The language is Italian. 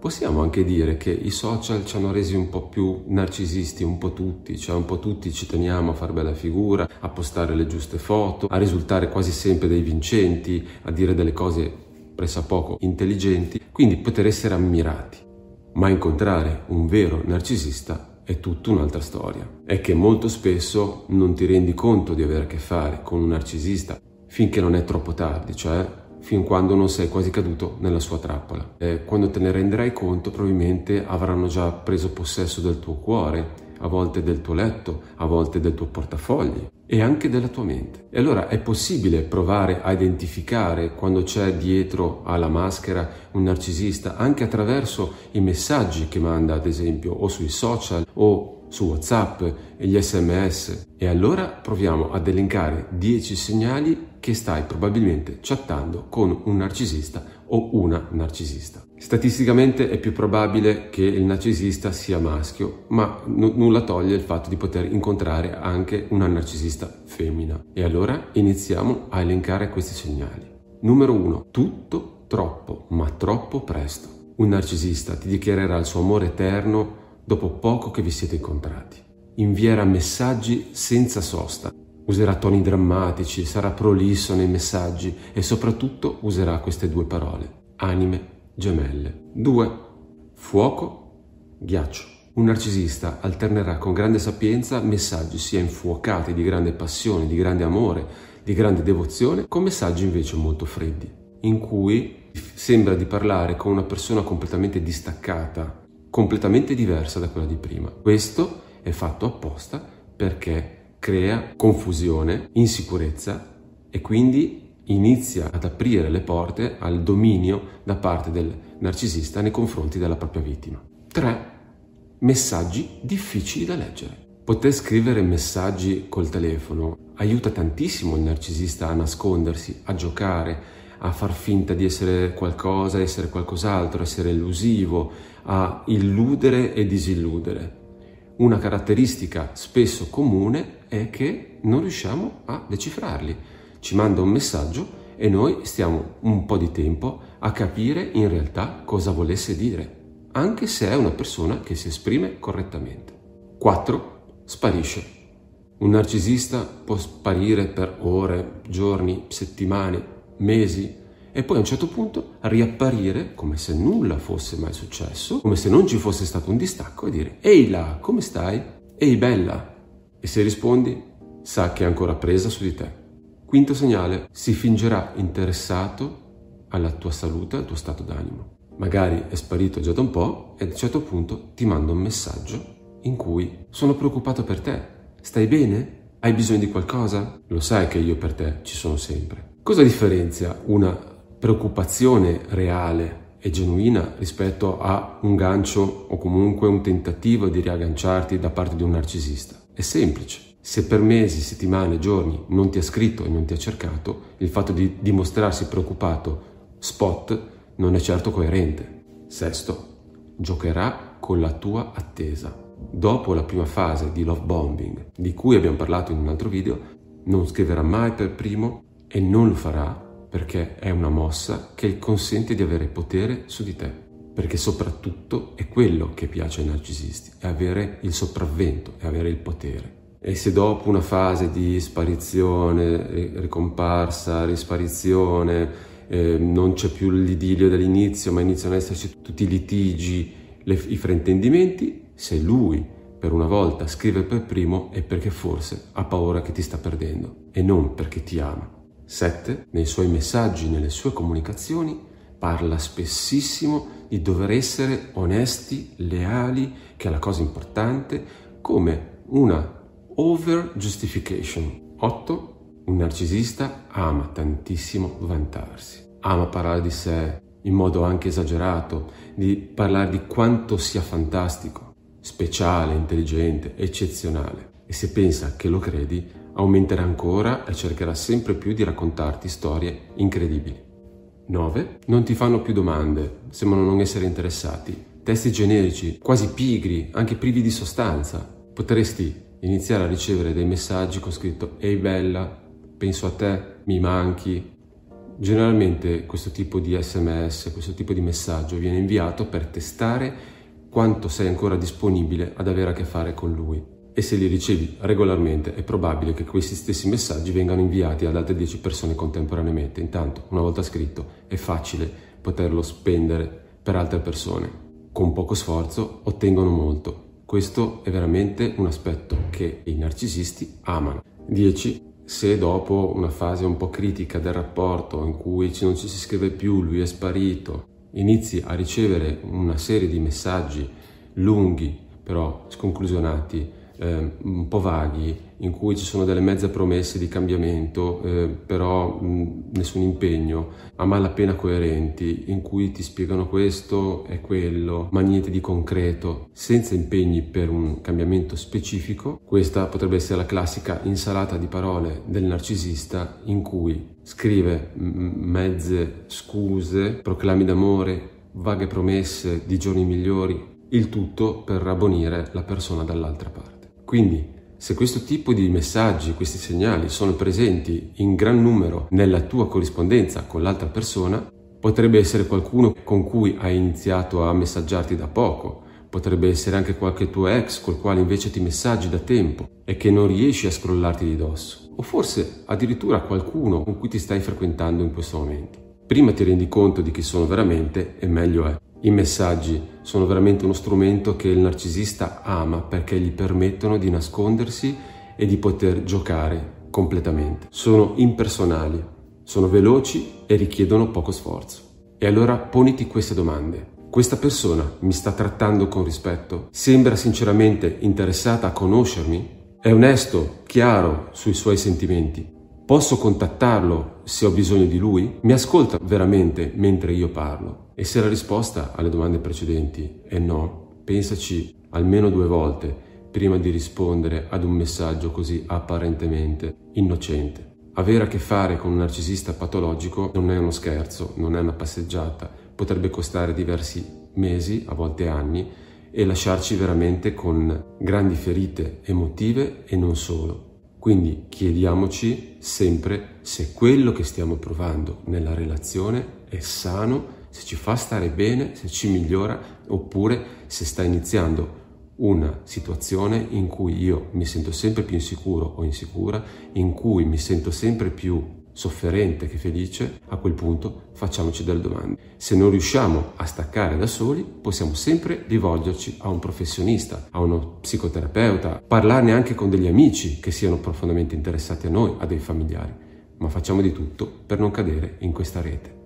Possiamo anche dire che i social ci hanno resi un po' più narcisisti, un po' tutti, cioè un po' tutti ci teniamo a far bella figura, a postare le giuste foto, a risultare quasi sempre dei vincenti, a dire delle cose pressappoco intelligenti, quindi poter essere ammirati. Ma incontrare un vero narcisista è tutta un'altra storia. È che molto spesso non ti rendi conto di avere a che fare con un narcisista finché non è troppo tardi, cioè fin quando non sei quasi caduto nella sua trappola. E quando te ne renderai conto probabilmente avranno già preso possesso del tuo cuore, a volte del tuo letto, a volte del tuo portafogli e anche della tua mente. E allora è possibile provare a identificare quando c'è dietro alla maschera un narcisista anche attraverso i messaggi che manda ad esempio o sui social o su WhatsApp e gli sms e allora proviamo ad elencare 10 segnali che stai probabilmente chattando con un narcisista o una narcisista. Statisticamente è più probabile che il narcisista sia maschio, ma n- nulla toglie il fatto di poter incontrare anche una narcisista femmina. E allora iniziamo a elencare questi segnali. Numero 1. Tutto troppo, ma troppo presto. Un narcisista ti dichiarerà il suo amore eterno dopo poco che vi siete incontrati. Invierà messaggi senza sosta, userà toni drammatici, sarà prolisso nei messaggi e soprattutto userà queste due parole, anime gemelle. 2. Fuoco, ghiaccio. Un narcisista alternerà con grande sapienza messaggi sia infuocati di grande passione, di grande amore, di grande devozione, con messaggi invece molto freddi, in cui sembra di parlare con una persona completamente distaccata completamente diversa da quella di prima. Questo è fatto apposta perché crea confusione, insicurezza e quindi inizia ad aprire le porte al dominio da parte del narcisista nei confronti della propria vittima. 3. Messaggi difficili da leggere. Poter scrivere messaggi col telefono aiuta tantissimo il narcisista a nascondersi, a giocare, a far finta di essere qualcosa, essere qualcos'altro, essere elusivo, a illudere e disilludere. Una caratteristica spesso comune è che non riusciamo a decifrarli. Ci manda un messaggio e noi stiamo un po' di tempo a capire in realtà cosa volesse dire, anche se è una persona che si esprime correttamente. 4. Sparisce. Un narcisista può sparire per ore, giorni, settimane, mesi e poi a un certo punto riapparire come se nulla fosse mai successo, come se non ci fosse stato un distacco e dire ehi là, come stai? Ehi bella! E se rispondi, sa che è ancora presa su di te. Quinto segnale, si fingerà interessato alla tua salute, al tuo stato d'animo. Magari è sparito già da un po' e a un certo punto ti manda un messaggio in cui sono preoccupato per te. Stai bene? Hai bisogno di qualcosa? Lo sai che io per te ci sono sempre. Cosa differenzia una preoccupazione reale e genuina rispetto a un gancio o comunque un tentativo di riagganciarti da parte di un narcisista? È semplice. Se per mesi, settimane, giorni non ti ha scritto e non ti ha cercato, il fatto di dimostrarsi preoccupato spot non è certo coerente. Sesto, giocherà con la tua attesa. Dopo la prima fase di love bombing, di cui abbiamo parlato in un altro video, non scriverà mai per primo e non lo farà perché è una mossa che consente di avere potere su di te, perché soprattutto è quello che piace ai narcisisti, è avere il sopravvento, è avere il potere. E se dopo una fase di sparizione, ricomparsa, risparizione, eh, non c'è più l'idilio dell'inizio, ma iniziano ad esserci tutti i litigi, le, i fraintendimenti, se lui per una volta scrive per primo è perché forse ha paura che ti sta perdendo e non perché ti ama. 7. Nei suoi messaggi, nelle sue comunicazioni, parla spessissimo di dover essere onesti, leali, che è la cosa importante, come una over justification. 8. Un narcisista ama tantissimo vantarsi, ama parlare di sé in modo anche esagerato, di parlare di quanto sia fantastico, speciale, intelligente, eccezionale. E se pensa che lo credi, aumenterà ancora e cercherà sempre più di raccontarti storie incredibili. 9. Non ti fanno più domande, sembrano non essere interessati. Testi generici, quasi pigri, anche privi di sostanza. Potresti iniziare a ricevere dei messaggi con scritto Ehi bella, penso a te, mi manchi, Generalmente questo tipo di sms, questo tipo di messaggio viene inviato per testare quanto sei ancora disponibile ad avere a che fare con lui. E se li ricevi regolarmente è probabile che questi stessi messaggi vengano inviati ad altre 10 persone contemporaneamente. Intanto, una volta scritto, è facile poterlo spendere per altre persone. Con poco sforzo ottengono molto. Questo è veramente un aspetto che i narcisisti amano. 10 se dopo una fase un po' critica del rapporto in cui non ci si scrive più, lui è sparito, inizi a ricevere una serie di messaggi lunghi però sconclusionati eh, un po' vaghi, in cui ci sono delle mezze promesse di cambiamento, eh, però mh, nessun impegno, a malapena coerenti, in cui ti spiegano questo e quello, ma niente di concreto, senza impegni per un cambiamento specifico, questa potrebbe essere la classica insalata di parole del narcisista in cui scrive mezze scuse, proclami d'amore, vaghe promesse di giorni migliori, il tutto per rabbonire la persona dall'altra parte. Quindi, se questo tipo di messaggi, questi segnali sono presenti in gran numero nella tua corrispondenza con l'altra persona, potrebbe essere qualcuno con cui hai iniziato a messaggiarti da poco, potrebbe essere anche qualche tuo ex col quale invece ti messaggi da tempo e che non riesci a scrollarti di dosso, o forse addirittura qualcuno con cui ti stai frequentando in questo momento. Prima ti rendi conto di chi sono veramente e meglio è. I messaggi sono veramente uno strumento che il narcisista ama perché gli permettono di nascondersi e di poter giocare completamente. Sono impersonali, sono veloci e richiedono poco sforzo. E allora poniti queste domande. Questa persona mi sta trattando con rispetto? Sembra sinceramente interessata a conoscermi? È onesto, chiaro sui suoi sentimenti? Posso contattarlo se ho bisogno di lui? Mi ascolta veramente mentre io parlo? E se la risposta alle domande precedenti è no, pensaci almeno due volte prima di rispondere ad un messaggio così apparentemente innocente. Avere a che fare con un narcisista patologico non è uno scherzo, non è una passeggiata, potrebbe costare diversi mesi, a volte anni, e lasciarci veramente con grandi ferite emotive e non solo. Quindi chiediamoci sempre se quello che stiamo provando nella relazione è sano, se ci fa stare bene, se ci migliora, oppure se sta iniziando una situazione in cui io mi sento sempre più insicuro o insicura, in cui mi sento sempre più sofferente che felice, a quel punto facciamoci delle domande. Se non riusciamo a staccare da soli, possiamo sempre rivolgerci a un professionista, a uno psicoterapeuta, parlarne anche con degli amici che siano profondamente interessati a noi, a dei familiari. Ma facciamo di tutto per non cadere in questa rete.